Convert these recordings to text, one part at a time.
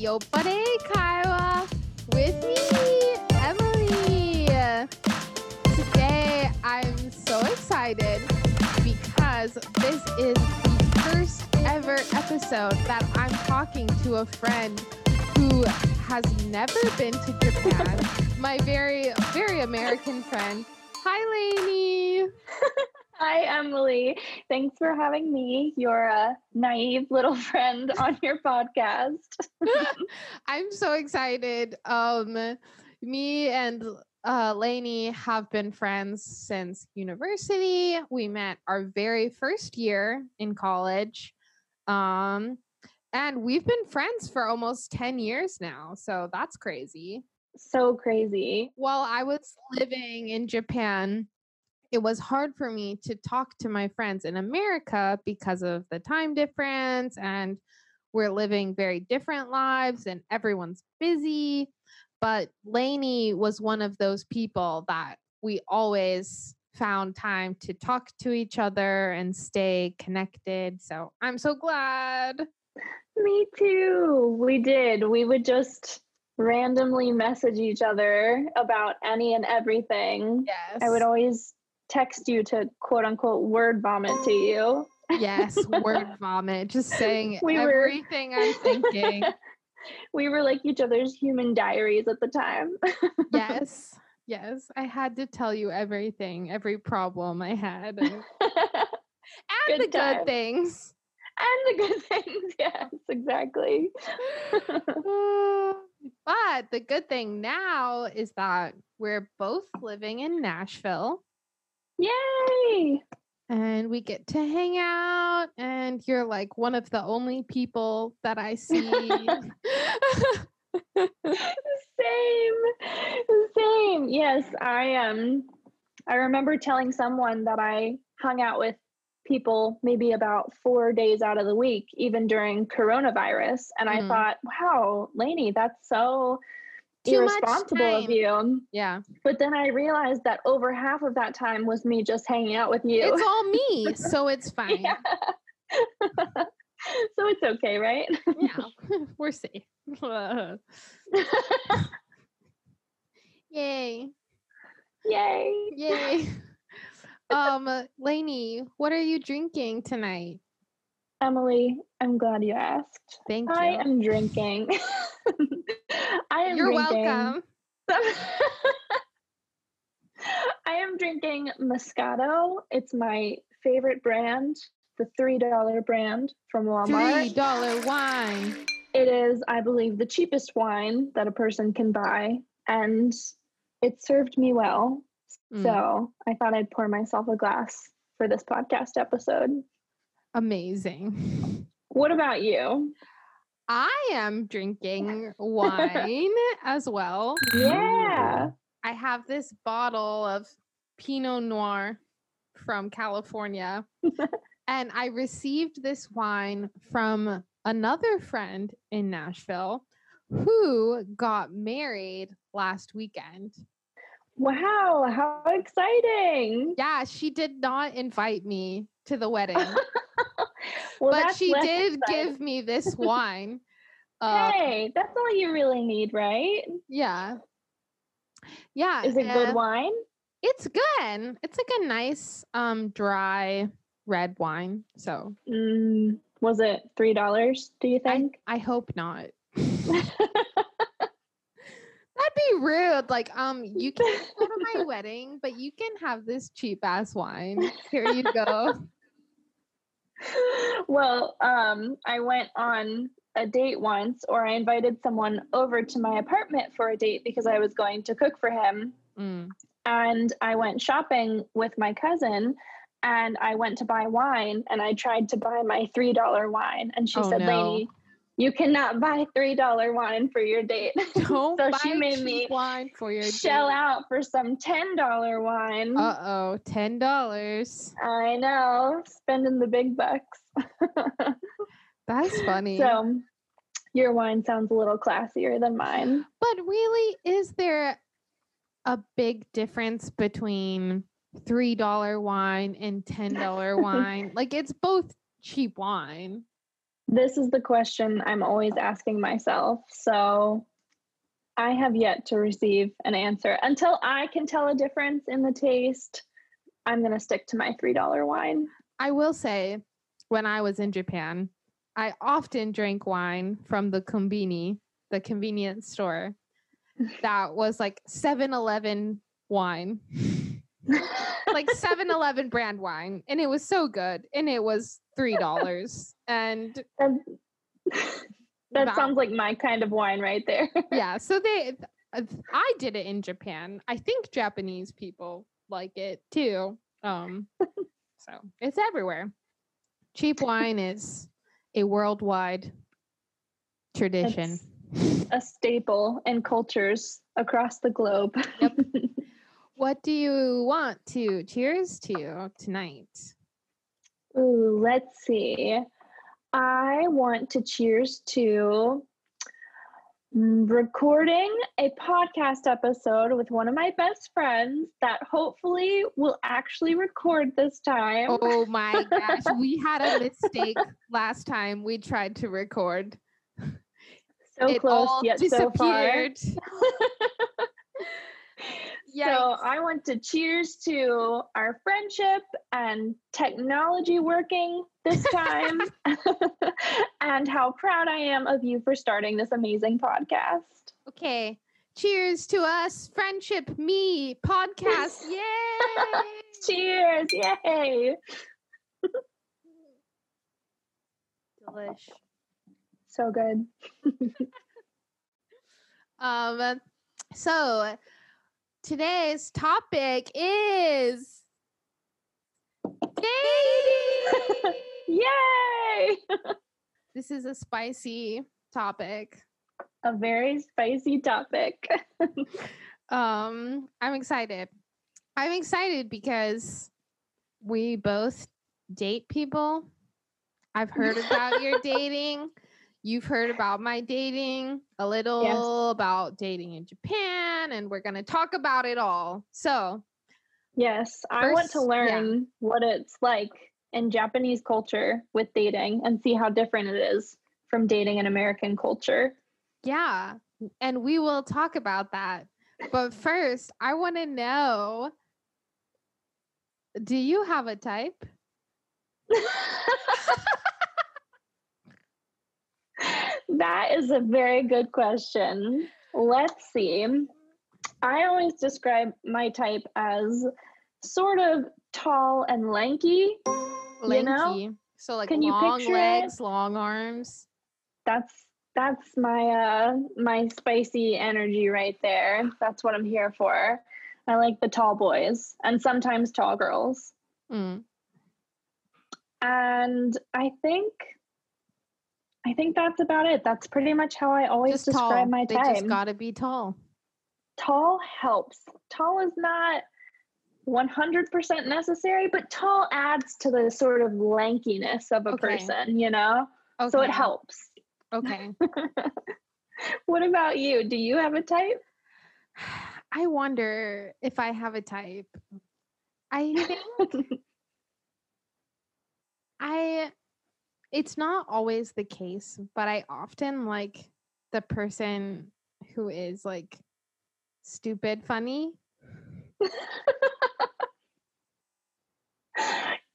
Yoppare Kaiwa with me, Emmalee. Today I'm so excited because this is the first ever episode that I'm talking to a friend who has never been to Japan. My very, very American friend. Hi, Lainey. Hi, Emmalee. Thanks for having me, your uh, naive little friend, on your podcast. I'm so excited. Um, me and uh, Lainey have been friends since university. We met our very first year in college. Um, and we've been friends for almost 10 years now. So that's crazy. So crazy. While I was living in Japan, it was hard for me to talk to my friends in America because of the time difference and we're living very different lives and everyone's busy. But Lainey was one of those people that we always found time to talk to each other and stay connected. So I'm so glad. Me too. We did. We would just randomly message each other about any and everything. Yes. I would always text you to quote unquote word vomit to you. Yes, word vomit, just saying We were- everything I'm thinking. we were like each other's human diaries at the time. yes, yes. I had to tell you everything, every problem I had, and, Good the good things. and the good things. Yes, exactly. But the good thing now is that we're both living in Nashville Yay! and we get to hang out, and you're like one of the only people that I see. same same yes i um i remember telling someone that i hung out with people maybe about four days out of the week even during coronavirus and i Mhm. thought wow Lainey, that's so Too much irresponsible of you yeah, but then i realized that over half of that time was me just hanging out with you it's all me, so it's fine. So it's okay right yeah, we're safe. Yay. yay Yay. um, Lainey, what are you drinking tonight? Emmalee, I'm glad you asked. Thank you. I am drinking. I am You're drinking welcome. I am drinking Moscato. It's my favorite brand, the $3 brand from Walmart. Three Walmart. dollar wine. It is, I believe, the cheapest wine that a person can buy, and it served me well. Mm, So I thought I'd pour myself a glass for this podcast episode. Amazing. What about you? I am drinking wine as well. Yeah. I have this bottle of Pinot Noir from California. and I received this wine from another friend in Nashville who got married last weekend. Wow, how exciting. Yeah, she did not invite me to the wedding, Well, but she did exciting. give me this wine. Uh, Hey, that's all you really need, right? yeah. Yeah. Is it good wine? It's good. It's like a nice um dry red wine. So Mm, was it three dollars? Do you think? I hope not. That'd be rude. Like, um, you can't go to my wedding, but you can have this cheap ass wine. Here you go. well, um, I went on a date once, or I invited someone over to my apartment for a date because I was going to cook for him. Mm. and I went shopping with my cousin and I went to buy wine and I tried to buy my $3 wine and she Oh, said, no. "Lady, you cannot buy $3 wine for your date." Don't So buy she made cheap me wine for your date. Shell out for some $10 wine. Uh oh, ten dollars. I know, spending the big bucks. That's funny. so, your wine sounds a little classier than mine. But really, is there a big difference between three dollar wine and ten dollar wine? Like it's both cheap wine. This is the question I'm always asking myself. So I have yet to receive an answer. Until I can tell a difference in the taste, I'm going to stick to my $3 wine. I will say, when I was in Japan, I often drank wine from the kombini, the convenience store. That was like 7 Eleven wine, like 7 Eleven brand wine. And it was so good. And it was $3. And that that Wow. sounds like my kind of wine right there. yeah, so they, I did it in Japan. I think Japanese people like it too. Um, so it's everywhere. Cheap wine is a worldwide tradition. It's a staple in cultures across the globe. Yep. What do you want to cheers to tonight? Ooh, let's see. I want to cheers to mm, recording a podcast episode with one of my best friends that hopefully will actually record this time. Oh my gosh, we had a mistake last time we tried to record. so it close yet so far. So I want to cheers to our friendship and technology working this time, and how proud I am of you for starting this amazing podcast. Okay. Cheers to us, friendship, me, podcast. Yay! Cheers! Yay! Delish. So good. Um, so today's topic is dating. Yay! this is a spicy topic. A very spicy topic. Um, I'm excited. I'm excited because we both date people. I've heard about your dating. You've heard about my dating, a little about dating in Japan, and we're going to talk about it all. So, Yes, I want to First- yeah. learn what it's like in Japanese culture with dating and see how different it is from dating in American culture. yeah, and we will talk about that. But first, I want to know do you have a type? that is a very good question. Let's see. I always describe my type as sort of tall and lanky. Lanky. You know? So, like Can you long picture it? legs, long arms. That's that's my uh my spicy energy right there. That's what I'm here for. I like the tall boys and sometimes tall girls. Mm. And I think I think that's about it. That's pretty much how I always Just describe tall. my They type. just got to be tall. tall helps. Tall is not 100% necessary, but tall adds to the sort of lankiness of a Okay. person, you know? Okay. So it helps. Okay. What about you? Do you have a type? I wonder if I have a type. I think I it's not always the case, but I often like the person who is like stupid funny.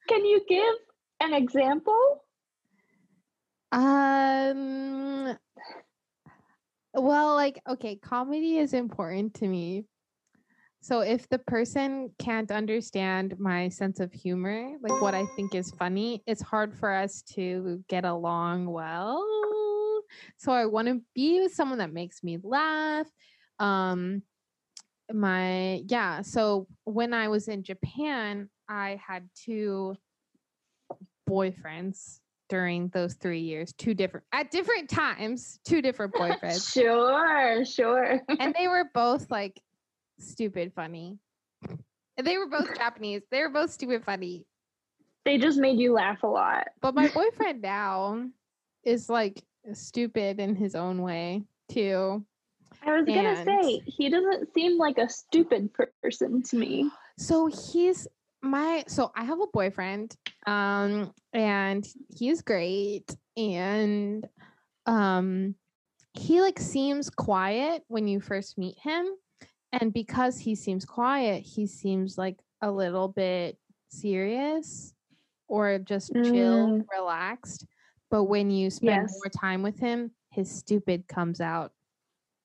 Can you give an example? Um well, like okay, comedy is important to me. So if the person can't understand my sense of humor, like what I think is funny, it's hard for us to get along well. So I want to be with someone that makes me laugh. Um my yeah, so when I was in Japan, I had two boyfriends during those 3 years, two different at different times, two different boyfriends sure, sure. and they were both like stupid funny. They were both Japanese. They were both stupid funny. they just made you laugh a lot. But my boyfriend now is like stupid in his own way too. I was gonna say he doesn't seem like a stupid person to me. So he's my so I have a boyfriend, um, and he's great, and um, he like seems quiet when you first meet him, and because he seems quiet, he seems like a little bit serious or just chill, Mm. relaxed. But when you spend Yes. more time with him, his stupid comes out.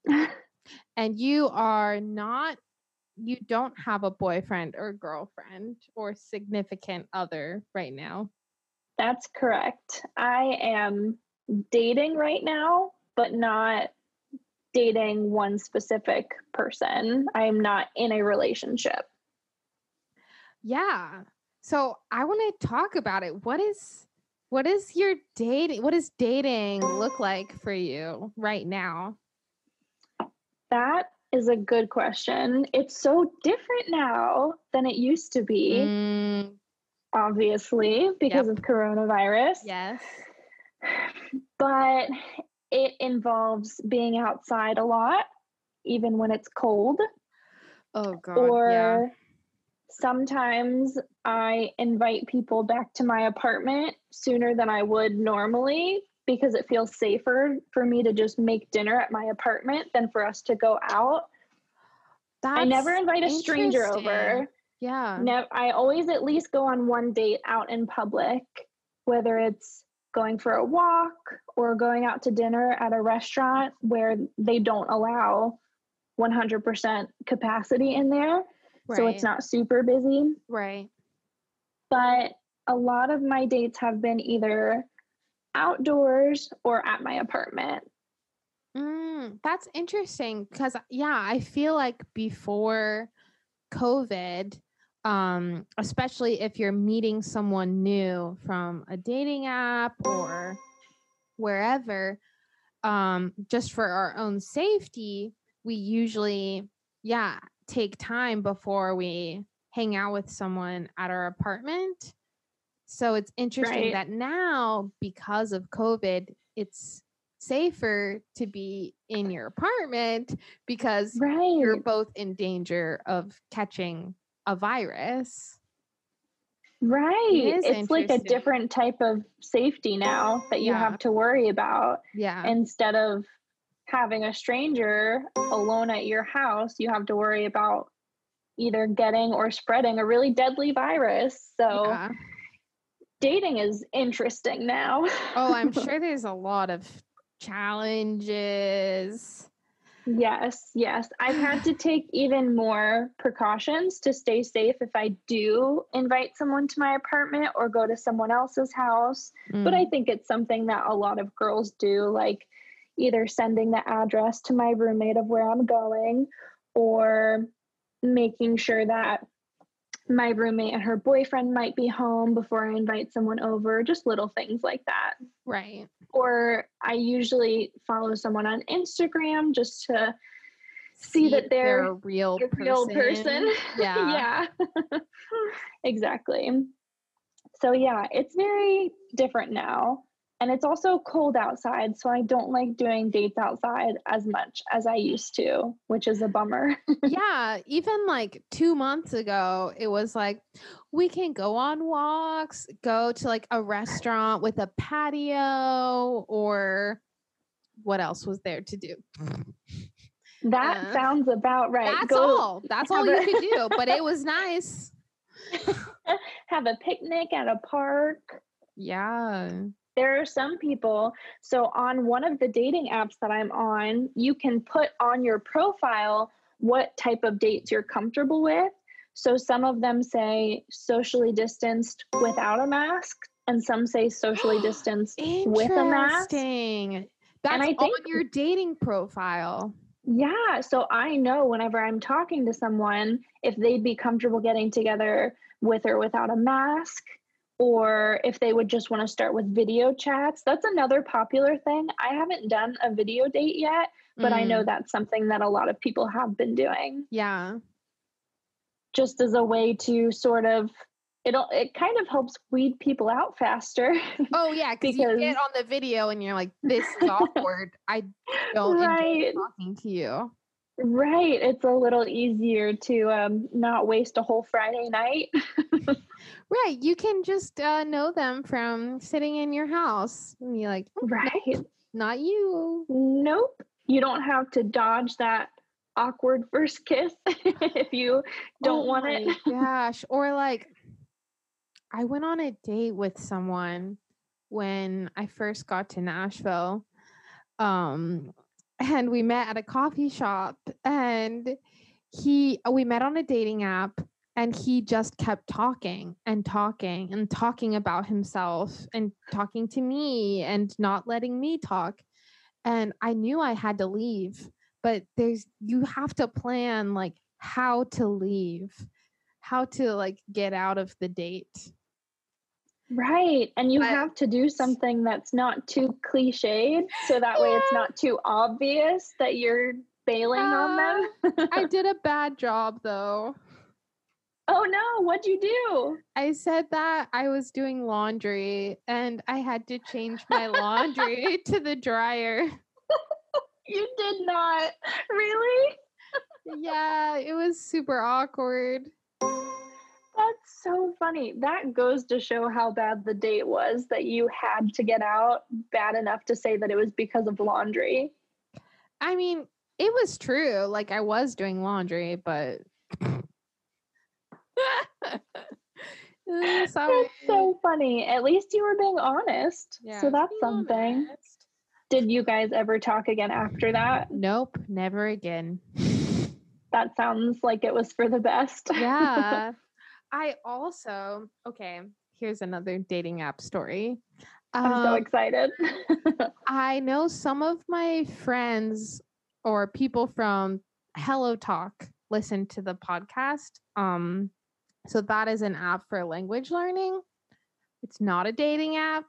And you are not you don't have a boyfriend or girlfriend or significant other right now. That's correct. I am dating right now, but not dating one specific person. I am not in a relationship. Yeah. So I want to talk about it. What is what is your dating what does dating look like for you right now? That is a good question. It's so different now than it used to be, Mm, obviously, because Yep. of coronavirus. yes. But it involves being outside a lot, even when it's cold. Oh god. or yeah. sometimes I invite people back to my apartment sooner than I would normally because it feels safer for me to just make dinner at my apartment than for us to go out. I never invite a stranger over. Yeah. No, I always at least go on one date out in public, whether it's going for a walk or going out to dinner at a restaurant where they don't allow 100% capacity in there. So it's not super busy. right. But a lot of my dates have been either outdoors or at my apartment. Mm, that's interesting because yeah, I feel like before COVID, um, especially if you're meeting someone new from a dating app or wherever, um, just for our own safety, we usually, yeah, take time before we hang out with someone at our apartment. So it's interesting Right. that now, because of COVID, it's safer to be in your apartment because Right. you're both in danger of catching a virus. Right. is It's like a different type of safety now that you Yeah. have to worry about. Yeah. Instead of having a stranger alone at your house, you have to worry about either getting or spreading a really deadly virus. So yeah. dating is interesting now. Oh, I'm sure there's a lot of challenges. Yes, yes. I've had to take even more precautions to stay safe if I do invite someone to my apartment or go to someone else's house. But I Mm, think it's something that a lot of girls do, like either sending the address to my roommate of where I'm going or making sure that my roommate and her boyfriend might be home before I invite someone over, just little things like that. right. Or I usually follow someone on Instagram just to see that if they're a real a real person. Yeah. yeah. exactly. So yeah, it's very different now. And it's also cold outside, so I don't like doing dates outside as much as I used to, which is a bummer. yeah, even like two months ago, it was like we can go on walks, go to like a restaurant with a patio, or what else was there to do? that Uh, sounds about right. That's Go all. That's all you a- could do, but it was nice. have a picnic at a park. Yeah. There are some people so on one of the dating apps that i'm on you can put on your profile what type of dates you're comfortable with so some of them say socially distanced without a mask and some say socially distanced with a mask. That's I on your dating profile. yeah so i know whenever i'm talking to someone if they'd be comfortable getting together with or without a mask or if they would just want to start with video chats that's another popular thing i haven't done a video date yet but I know Mm, that's something that a lot of people have been doing Yeah. just as a way to sort of it'll it kind of helps weed people out faster. Oh yeah, because you get on the video and you're like, this is awkward. I don't right. enjoy talking to you. Right. It's a little easier to um, not waste a whole Friday night. Right. You can just uh, know them from sitting in your house. And you're like, "Oh, right. not you. Nope. You don't have to dodge that awkward first kiss if you don't Oh want my it. gosh. Or like, I went on a date with someone when I first got to Nashville. Um, and we met at a coffee shop and he uh, we met on a dating app and he just kept talking and talking and talking about himself and talking to me and not letting me talk and i knew i had to leave but there's you have to plan like how to leave how to like get out of the date Right. And you But- have to do something that's not too cliched so that way it's not too obvious that you're bailing on them. Uh, i did a bad job though oh no, what'd you do? I said that I was doing laundry and I had to change my laundry to the dryer. You did not. Really? Yeah, it was super awkward. That's so funny. That goes to show how bad the date was that you had to get out bad enough to say that it was because of laundry. I mean, it was true. Like I was doing laundry, but sorry. That's so funny. At least you were being honest. Yeah, so that's something. honest. Did you guys ever talk again after that? Nope, never again. That sounds like it was for the best. yeah. I also, okay, here's another dating app story. I'm so Um, excited. I know some of my friends or people from HelloTalk listen to the podcast. Um, so that is an app for language learning. It's not a dating app,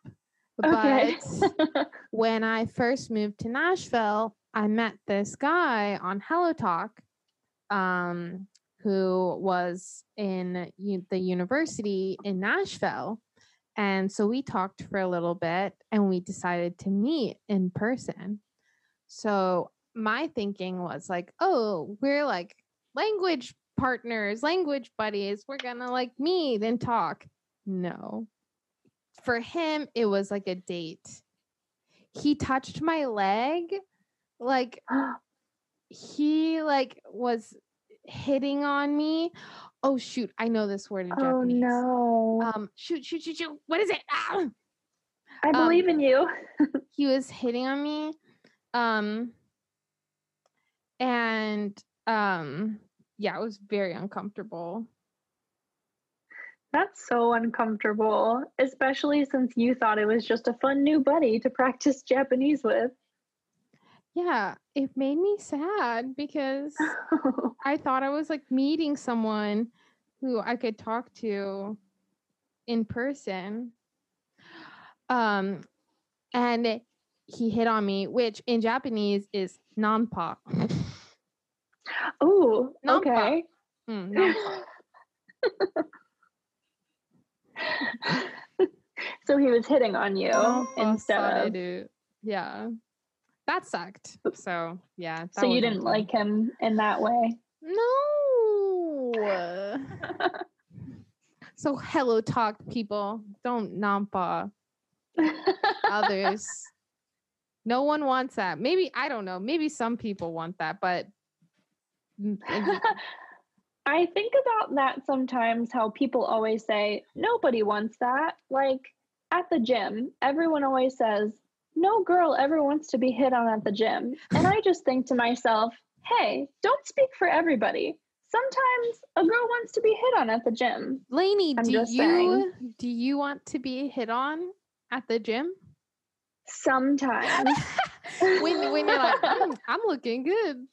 Okay. but when I first moved to Nashville, I met this guy on HelloTalk, um, who was in u- the university in Nashville. And so we talked for a little bit and we decided to meet in person. So my thinking was like, oh, we're like language partners, language buddies. We're going to like meet and talk. No. For him, it was like a date. He touched my leg like he like was hitting on me. Oh shoot, I know this word in oh Japanese. no. Um shoot, shoot, shoot, shoot. What is it? Ah! I believe in you. He was hitting on me. Um and um yeah, it was very uncomfortable. That's so uncomfortable, especially since you thought it was just a fun new buddy to practice Japanese with. Yeah, it made me sad because I thought I was like meeting someone who I could talk to in person. Um and he hit on me, which in Japanese is nanpa. oh, okay. Mm, so he was hitting on you Nanpa instead of. Yeah. That sucked. So yeah. that So you didn't fun. like him in that way. No. so hello talk people. Don't nanpa others. No one wants that. Maybe I don't know. Maybe some people want that, but I think about that sometimes how people always say, nobody wants that. Like at the gym, everyone always says, no girl ever wants to be hit on at the gym. And I just think to myself, hey, don't speak for everybody. Sometimes a girl wants to be hit on at the gym. Lainey, I'm do you saying. do you want to be hit on at the gym? Sometimes. when when you're like, "Mm, I'm looking good.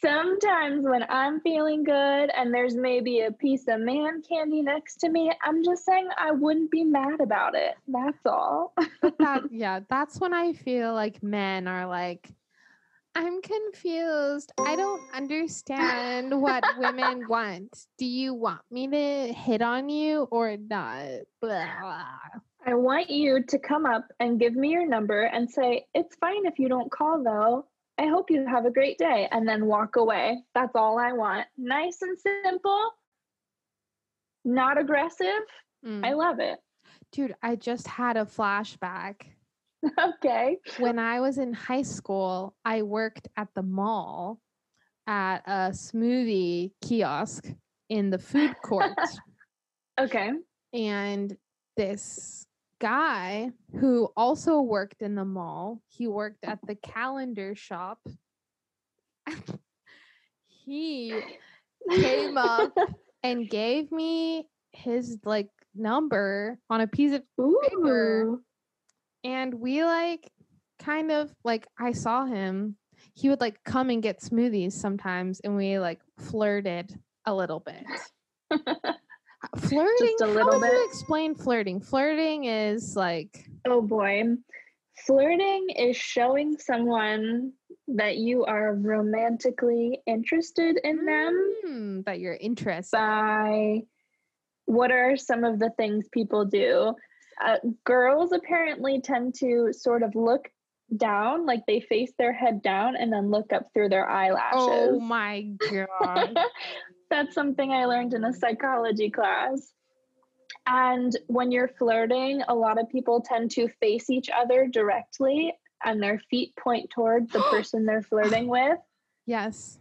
Sometimes when I'm feeling good and there's maybe a piece of man candy next to me, I'm just saying I wouldn't be mad about it. That's all. That yeah, that's when I feel like men are like, I'm confused. I don't understand what women want. Do you want me to hit on you or not? Blah. I want you to come up and give me your number and say, It's fine if you don't call though. I hope you have a great day, and then walk away. That's all I want. Nice and simple, not aggressive. Mm. I love it. Dude, I just had a flashback. okay. When I was in high school, I worked at the mall at a smoothie kiosk in the food court. Okay. and this guy who also worked in the mall, he worked at the calendar shop. he came up and gave me his like number on a piece of paper. Ooh. and we like kind of like I saw him. He would like come and get smoothies sometimes and we like flirted a little bit. Flirting? just a How little would you explain flirting? Flirting is like Oh boy. Flirting is showing someone that you are romantically interested in them mm, that you're interested. by what are some of the things people do. Uh, girls apparently tend to sort of look down, like they face their head down and then look up through their eyelashes. Oh my god. That's something I learned in a psychology class. And when you're flirting, a lot of people tend to face each other directly and their feet point toward the person they're flirting with. yes.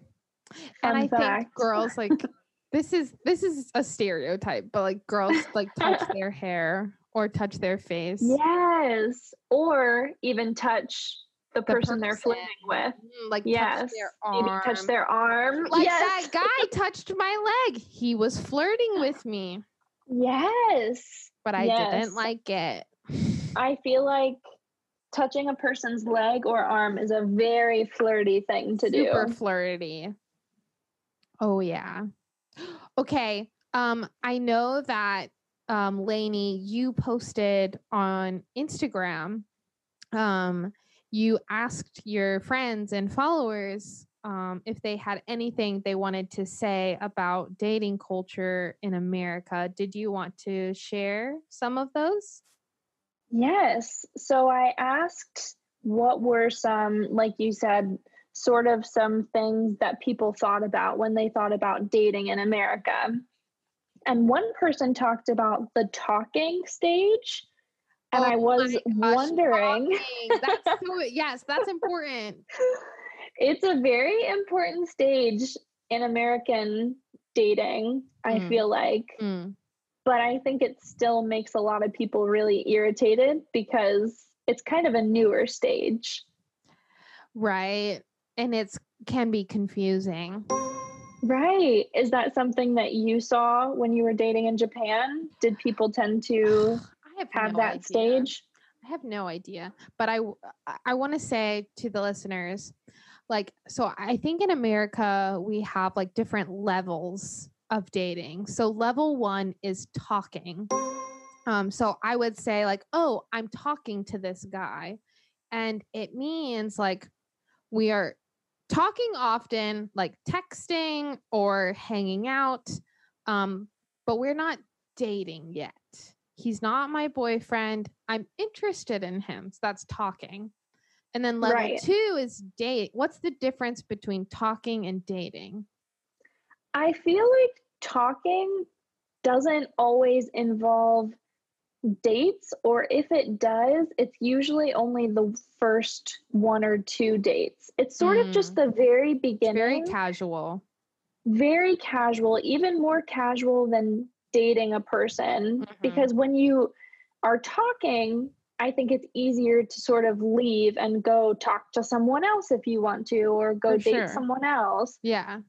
And Fun I think girls like this is this is a stereotype, but like girls like touch their hair or touch their face. Yes. Or even touch the, person, they're flirting with. Mm, Like Yes. touch their Maybe arm. touch their arm. like yes. that guy touched my leg. He was flirting with me, Yes. but I Yes. didn't like it. I feel like touching a person's leg or arm is a very flirty thing to Super do. Super flirty. Oh yeah. Okay. Um, I know that um Lainey, you posted on Instagram. Um, you asked your friends and followers um if they had anything they wanted to say about dating culture in America. Did you want to share some of those? Yes. So I asked what were some, like you said, sort of some things that people thought about when they thought about dating in America. And one person talked about the talking stage. And I Oh was gosh, wondering. That's so yes, that's important. it's a very important stage in American dating, I Mm. feel like. Mm. but I think it still makes a lot of people really irritated because it's kind of a newer stage. Right. And it's can be confusing. Right. Is that something that you saw when you were dating in Japan? Did people tend to I have, no that idea. stage? I have no idea. But I I want to say to the listeners like so I think in America we have like different levels of dating. So level 1 is talking. Um so I would say like, "Oh, I'm talking to this guy." And it means like we are talking often, like texting or hanging out. Um, but we're not dating yet. He's not my boyfriend. I'm interested in him. So that's talking. And then level Right. two is date. What's the difference between talking and dating? I feel like talking doesn't always involve dates, or if it does, it's usually only the first one or two dates. It's sort of just mm. the very It's beginning. very casual. very casual, even more casual than dating a person. Mhm. Because when you are talking, I think it's easier to sort of leave and go talk to someone else if you want to, or go For date sure. someone else. Yeah.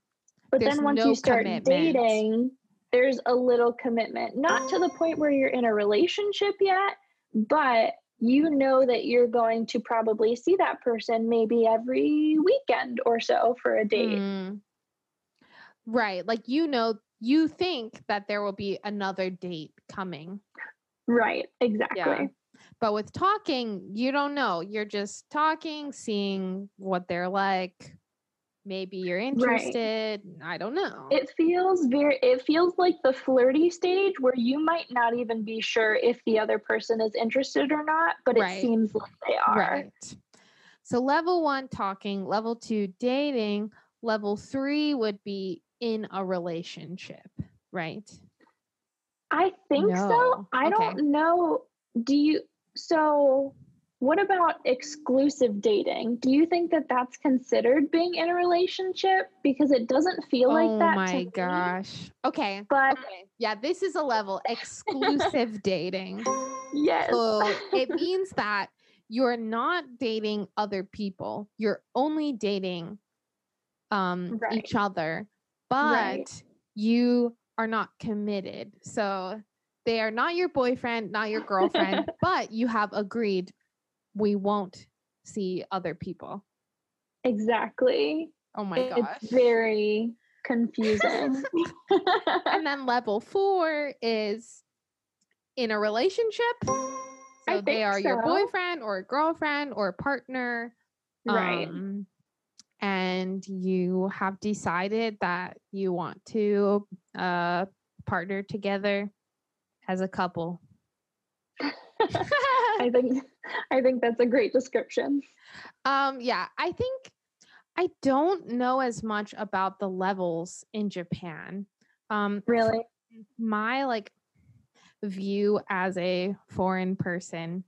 But There's then once no you start commitment. dating, there's a little commitment. Not to the point where you're in a relationship yet, but you know that you're going to probably see that person maybe every weekend or so for a date. Mm. Right. Like you know, you think that there will be another date coming. Right, exactly. But with talking, you don't know. You're just talking, seeing what they're like. Maybe you're interested. I don't know. It feels very it feels like the flirty stage where you might not even be sure if the other person is interested or not, but Right. it seems like they are. right. So level one, talking. Level two, dating. Level three would be in a relationship, right? I think No. so. I Okay. don't know. Do you? So, what about exclusive dating? Do you think that that's considered being in a relationship? Because it doesn't feel oh like that. to my me, gosh. Okay. But Okay. Yeah, this is a level exclusive dating. yes. So it means that you're not dating other people. You're only dating um Right. each other, but Right. you are not committed. So they are not your boyfriend, not your girlfriend, but you have agreed we won't see other people. exactly. Oh my gosh. It's very confusing. and then level 4 is in a relationship. So they are your boyfriend or girlfriend or partner. right. um, and you have decided that you want to uh, partner together as a couple. I think I think that's a great description. um, yeah, I think I don't know as much about the levels in Japan. Um, Really. my like view as a foreign person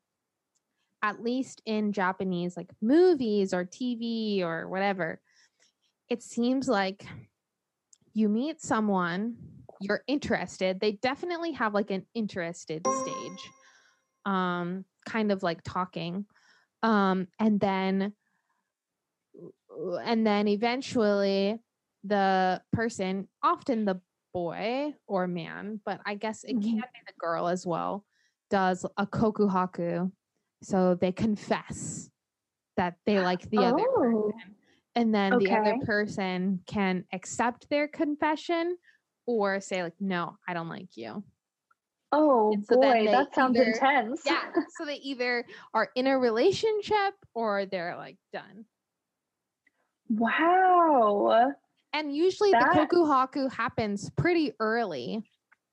at least in japanese like movies or tv or whatever it seems like you meet someone you're interested they definitely have like an interested stage um kind of like talking um and then and then eventually the person often the boy or man, but I guess it Mhm. can be the girl as well, does a kokuhaku. So they confess that they like the other Oh. person. And then the other person can accept their confession or say, like, no, I don't like you. Oh so boy, that sounds either- intense. Yeah. so they either are in a relationship or they're like done. Wow. And usually That- the kokuhaku happens pretty early.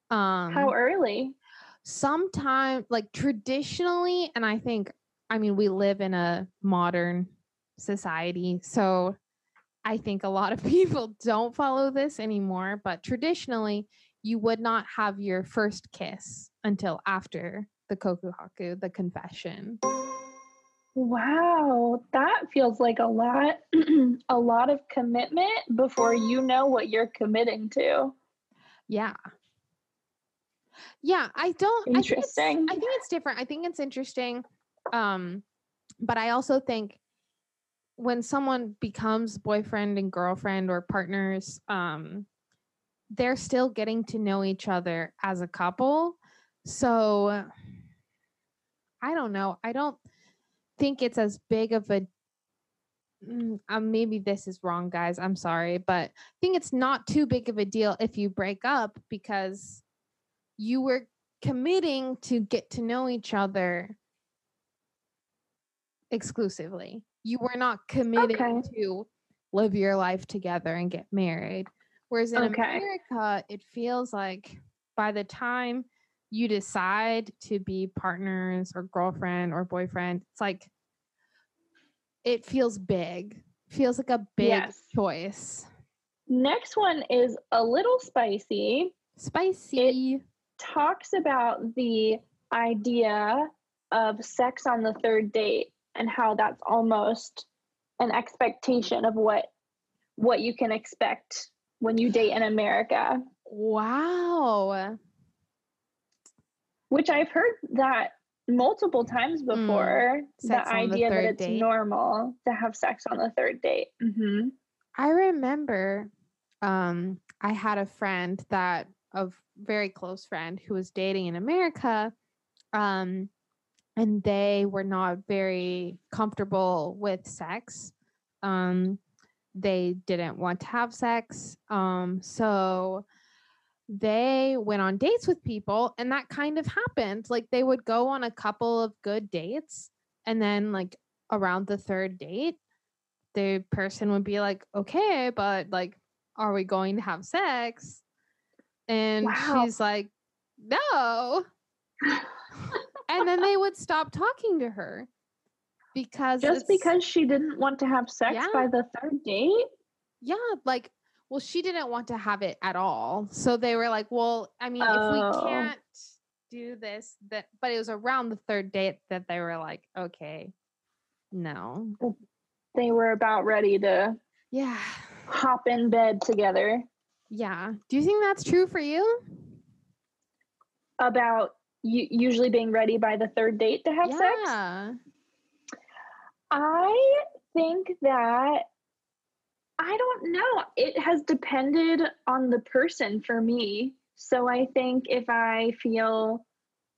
Um How early? Sometime like traditionally and i think i mean we live in a modern society so i think a lot of people don't follow this anymore but traditionally you would not have your first kiss until after the kokuhaku the confession Wow, that feels like a lot a lot of commitment before you know what you're committing to. yeah yeah i don't I think, it's, Interesting. I think it's different i think it's interesting um but i also think when someone becomes boyfriend and girlfriend or partners um they're still getting to know each other as a couple so i don't know i don't think it's as big of a um, maybe this is wrong guys i'm sorry but i think it's not too big of a deal if you break up because you were committing to get to know each other exclusively. You were not committing Okay. to live your life together and get married. Whereas in Okay. America, it feels like by the time you decide to be partners or girlfriend or boyfriend, it's like it feels big. Feels like a big Yes. choice. Next one is a little spicy. Spicy. Talks about the idea of sex on the third date and how that's almost an expectation of what what you can expect when you date in America. wow. which I've heard that multiple times before. the Mm, sex on the idea that it's date. normal to have sex on the third date. hmm I remember um I had a friend that a very close friend who was dating in America um and they were not very comfortable with sex. Um they didn't want to have sex. Um so they went on dates with people and that kind of happened. Like they would go on a couple of good dates and then like around the third date the person would be like, okay, but like, are we going to have sex? And Wow. she's like, no. and then they would stop talking to her. because Just because she didn't want to have sex Yeah. by the third date? yeah, like well, she didn't want to have it at all. So they were like, well, I mean, if Oh. we can't do this, that but it was around the third date that they were like, okay, no. They were about ready to Yeah. hop in bed together. Yeah. Do you think that's true for you? About u- usually being ready by the third date to have sex. yeah. I think that I don't know. It has depended on the person for me. So I think if I feel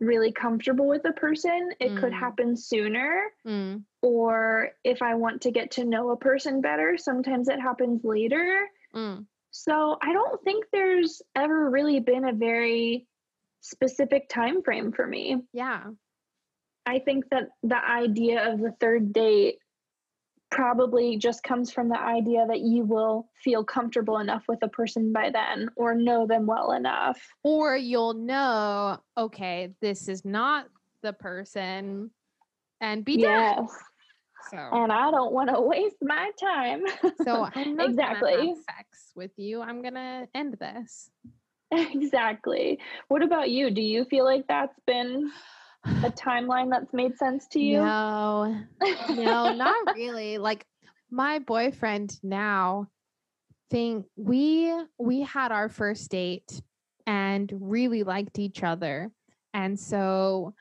really comfortable with a person, it could Mm. happen sooner. Mm. Or if I want to get to know a person better, sometimes it happens later. Mm. So I don't think there's ever really been a very specific time frame for me. Yeah. I think that the idea of the third date probably just comes from the idea that you will feel comfortable enough with a person by then or know them well enough. Or you'll know, okay, this is not the person and be done. So And I don't want to waste my time. so I'm not exactly. sex with you. I'm gonna end this. exactly. What about you? Do you feel like that's been a timeline that's made sense to you? No, no, not really. Like my boyfriend now think we we had our first date and really liked each other. And so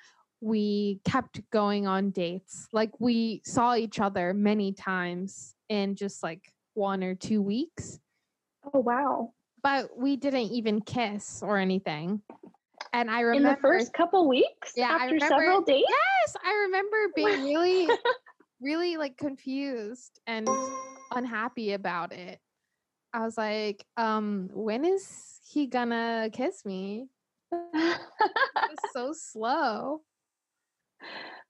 we kept going on dates. Like we saw each other many times in just like one or two weeks, Oh wow. but we didn't even kiss or anything. And I remember In the first couple weeks Yeah, after remember- several dates? Yes, I remember being really, really like confused and unhappy about it. I was like, um, when is he gonna kiss me? So slow.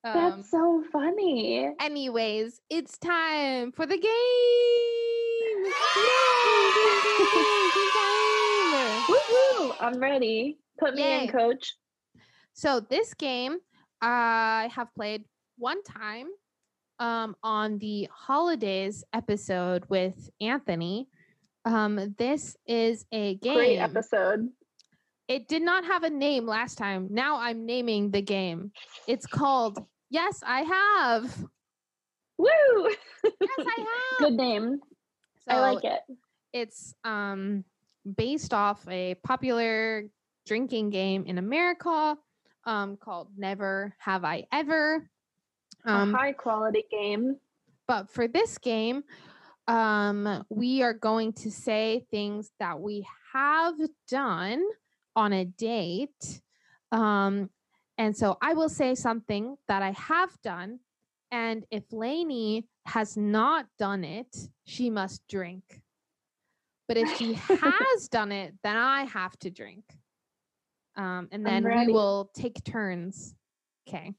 Um, That's so funny. anyways, it's time for the game. Yay! Woohoo! I'm ready. Put me Yay. in, coach. So this game I have played one time um, on the holidays episode with Anthony. Um, this is a game. Great episode. It did not have a name last time. Now I'm naming the game. It's called Yes, I have. Woo! Yes, I have. Good name. I like it. It's um based off a popular drinking game in America um called Never Have I Ever. Um a high quality game. but for this game um we are going to say things that we have done on a date um and so i will say something that i have done and if Laine has not done it she must drink. But if she has done it then i have to drink. Um and then we will take turns. Okay.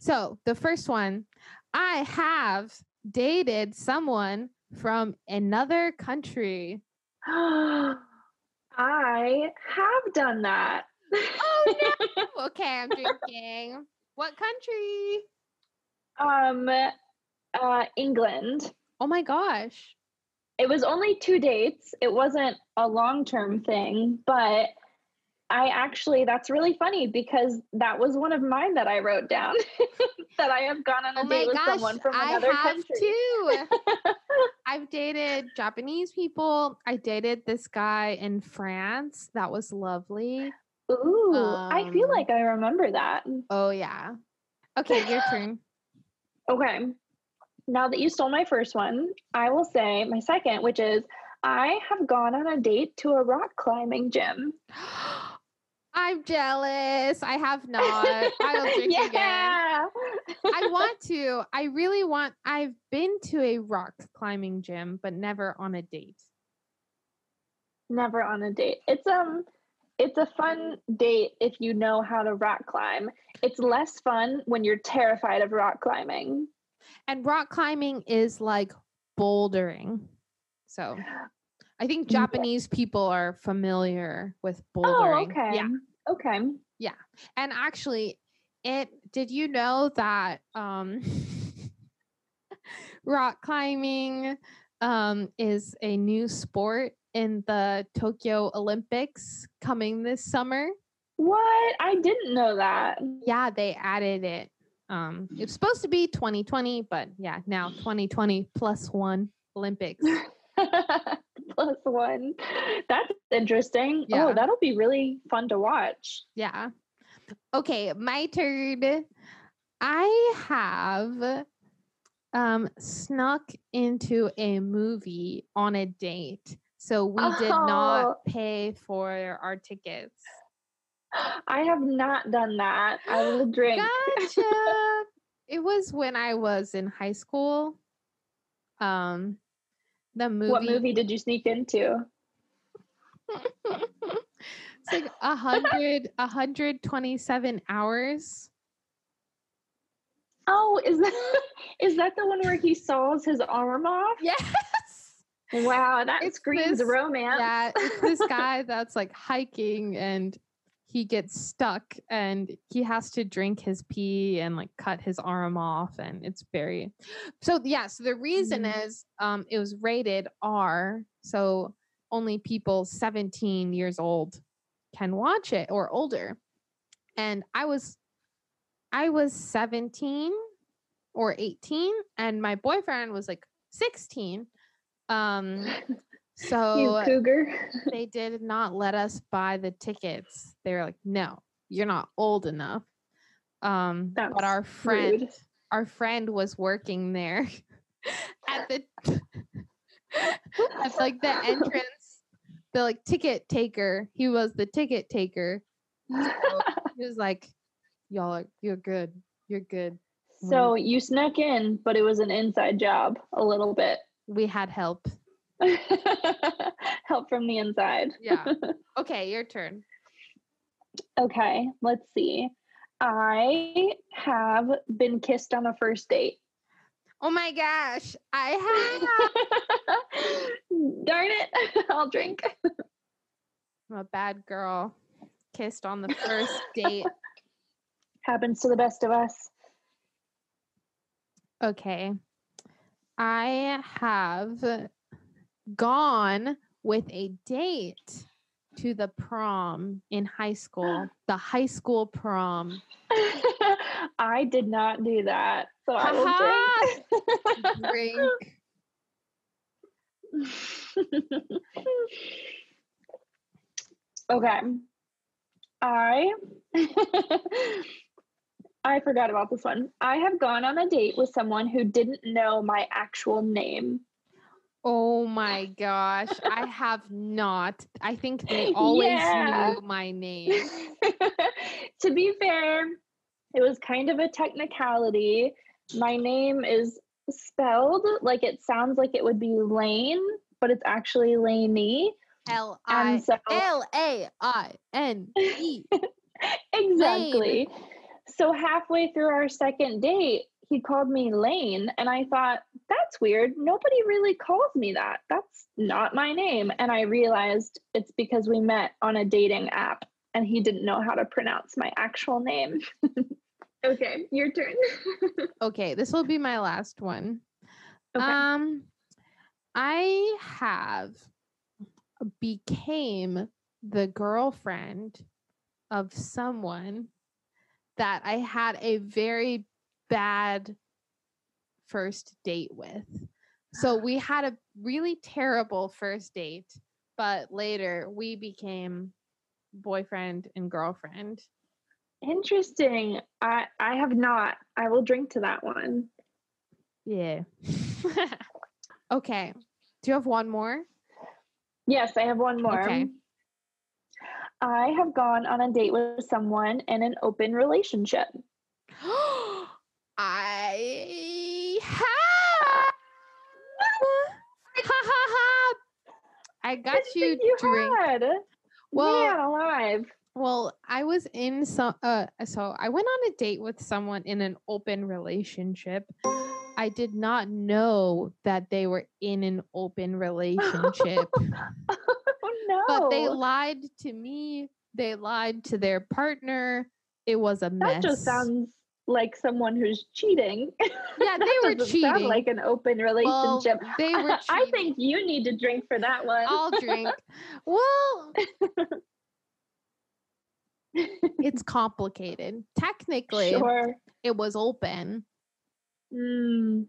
So the first one I have dated someone from another country. I have done that. Oh no! Okay, I'm drinking. what country? um uh England. Oh my gosh. It was only two dates. It wasn't a long-term thing, but I actually that's really funny because that was one of mine that I wrote down that I have gone on a Oh date with someone from I another have country. too. Dated Japanese people. I dated this guy in France. That was lovely. Ooh, I feel Um, like I remember that. Oh yeah. Okay, your turn. Okay. Now that you stole my first one, I will say my second, which is I have gone on a date to a rock climbing gym. I'm jealous. I have not. I don't drink again. yeah. I want to. I really want. I've been to a rock climbing gym, but never on a date. Never on a date. It's um it's a fun date if you know how to rock climb. It's less fun when you're terrified of rock climbing. And rock climbing is like bouldering. So I think Japanese people are familiar with bouldering. Oh, bouldering. okay. Yeah. Okay. Yeah. And actually, it did you know that um rock climbing um, is a new sport in the Tokyo Olympics coming this summer. What? I didn't know that. Yeah, they added it. Um, it was supposed to be 2020, but yeah, now 2020 plus one Olympics. Plus one. That's interesting. Yeah. Oh, that'll be really fun to watch. Yeah. Okay, my turn. I have um snuck into a movie on a date. So we did Oh. not pay for our tickets. I have not done that. I will drink. Gotcha. it was when I was in high school. Um the movie, What movie did you sneak into? it's like a hundred, a hundred twenty-seven hours. Oh, is that is that the one where he saws his arm off? Yes. Wow, that It's screams this- romance. Yeah, it's this guy that's like hiking and he gets stuck and he has to drink his pee and like cut his arm off and it's very so yeah so the reason Mhm. is um it was rated r so only people 17 years old can watch it or older and i was i was 17 or 18 and my boyfriend was like 16 um so cougar. they did not let us buy the tickets. They were like, "No, you're not old enough." Um, but our friend, rude. our friend was working there at the at like the entrance, the like ticket taker. He was the ticket taker. So he was like, "Y'all are you're good. You're good." so you snuck in, but it was an inside job a little bit. We had help. Help from the inside. Yeah. okay, your turn. Okay, let's see. I have been kissed on a first date. Oh my gosh, I have. Darn it. I'll drink. I'm a bad girl. Kissed on the first date. Happens to the best of us. Okay. I have gone with a date to the prom in high school, the high school prom. I did not do that. So I will drink. Drink. okay. I I forgot about this one. I have gone on a date with someone who didn't know my actual name. Oh my gosh. I have not. I think they always Yeah. knew my name. to be fair, it was kind of a technicality. My name is spelled like it sounds like it would be Lane, but it's actually Laney. L I L A I N E. exactly. So halfway through our second date, he called me Lane, and I thought that's weird. Nobody really calls me that. That's not my name. And I realized it's because we met on a dating app, and he didn't know how to pronounce my actual name. okay, your turn. Okay, this will be my last one. okay. Um, I have became the girlfriend of someone that I had a very bad first date with. So we had a really terrible first date, but later we became boyfriend and girlfriend. Interesting. I I have not. I will drink to that one. Yeah. okay. Do you have one more? Yes, I have one more. Okay. I have gone on a date with someone in an open relationship. Oh, I have. ha ha ha! I got you, you drink. had. Well- Man alive. Well, I was in some. Uh, so I went on a date with someone in an open relationship. I did not know that they were in an open relationship, oh no. but they lied to me. They lied to their partner. It was a mess. that just sounds like someone who's cheating. Yeah, they were cheating. like an open Well, relationship. they were I think you need to drink for that one. I'll drink. Well, it's complicated. Technically, sure. it was open. Mm,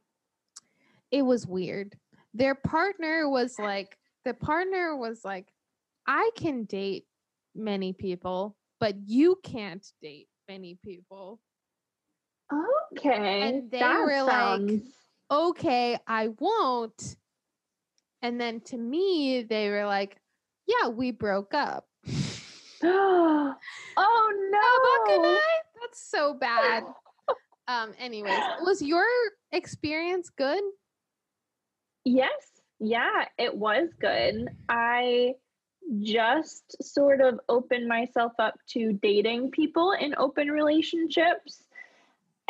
It was weird. Their partner was like, the partner was like, I can date many people, but you can't date many people. Okay. And they that were like, sounds... okay, I won't. And then to me, they were like, yeah, we broke up. oh no. How can I? That's so bad. Um, anyways, was your experience good? Yes. Yeah, it was good. I just sort of opened myself up to dating people in open relationships.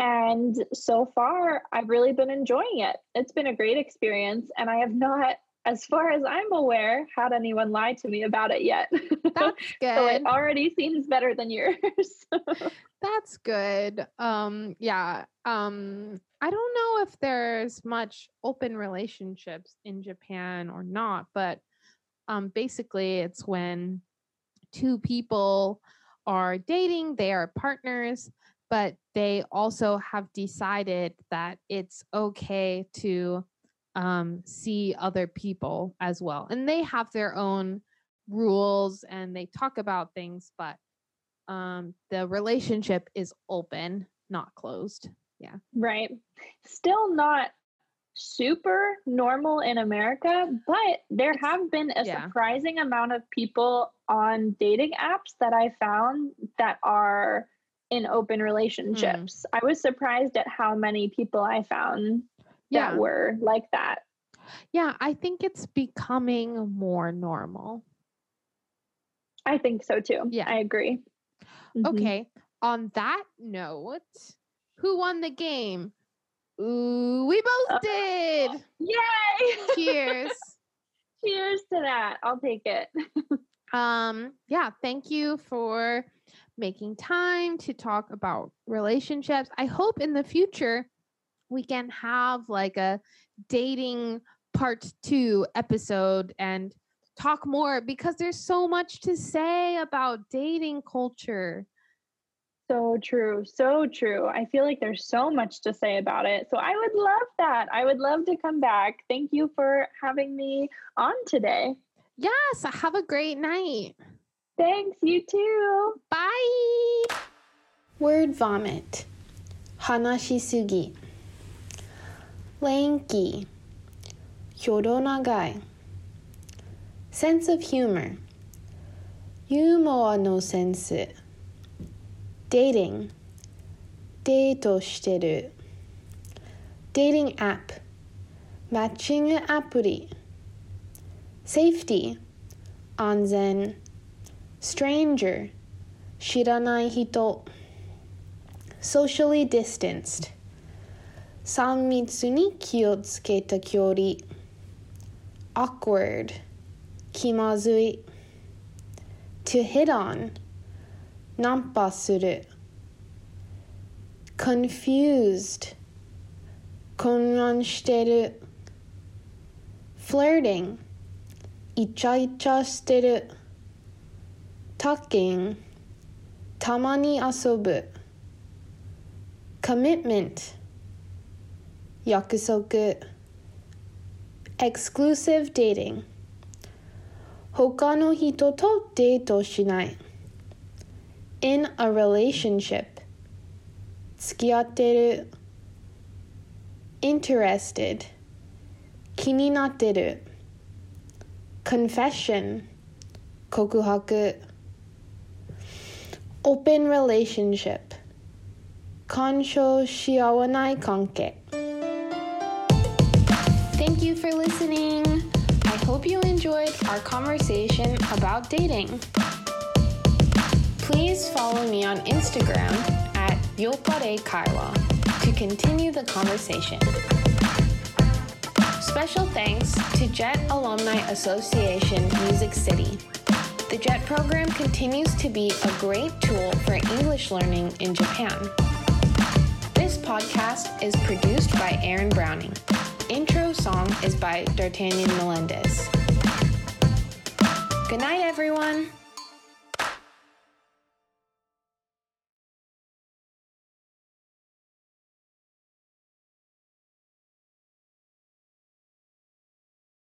And so far, I've really been enjoying it. It's been a great experience. And I have not, as far as I'm aware, had anyone lie to me about it yet. That's good. so it already seems better than yours. That's good. Um, yeah. Um, I don't know if there's much open relationships in Japan or not, but um, basically, it's when two people are dating, they are partners, but they also have decided that it's okay to um, see other people as well. And they have their own rules and they talk about things, but um, the relationship is open, not closed. Yeah. Right. Still not super normal in America, but there have been a yeah. surprising amount of people on dating apps that I found that are in open Hmm. relationships. I was surprised at how many people I found Yeah. that were like that. Yeah, I think it's becoming more normal. I think so too. Yeah. I agree. Mhm. Okay. On that note, who won the game? Ooh, we both Uh, did. Yay! Cheers. Cheers to that. I'll take it. um, yeah, thank you for making time to talk about relationships. I hope in the future we can have like a dating part 2 episode and talk more because there's so much to say about dating culture. So true. So true. I feel like there's so much to say about it. So I would love that. I would love to come back. Thank you for having me on today. Yes, have a great night. Thanks. You too. Bye. Word vomit. Hanashisugi. Lanky. Hyodonagai. Sense of humor. Yumoa no sense. Dating. デートしてる Dating app. マッチングアプリ Safety. 安全 stranger, shiranai hito, socially distanced, sanmitsu ni kiyotsuketa kyori, awkward, kimazui, to hit on, nanpa suru, confused, konran shiteru, flirting, icha icha shiteru, talking たまに遊ぶ commitment 約束 exclusive dating 他の人とデートしない in a relationship 付き合ってる interested 気になってる confession 告白 open relationship. Kansho shiawanai konke. Thank you for listening. I hope you enjoyed our conversation about dating. Please follow me on Instagram at yoppareikaiwa to continue the conversation. Special thanks to JET Alumni Association Music City. The JET program continues to be a great tool for English learning in Japan. This podcast is produced by Aaron Browning. Intro song is by D'Artagnan Melendez. Good night, everyone.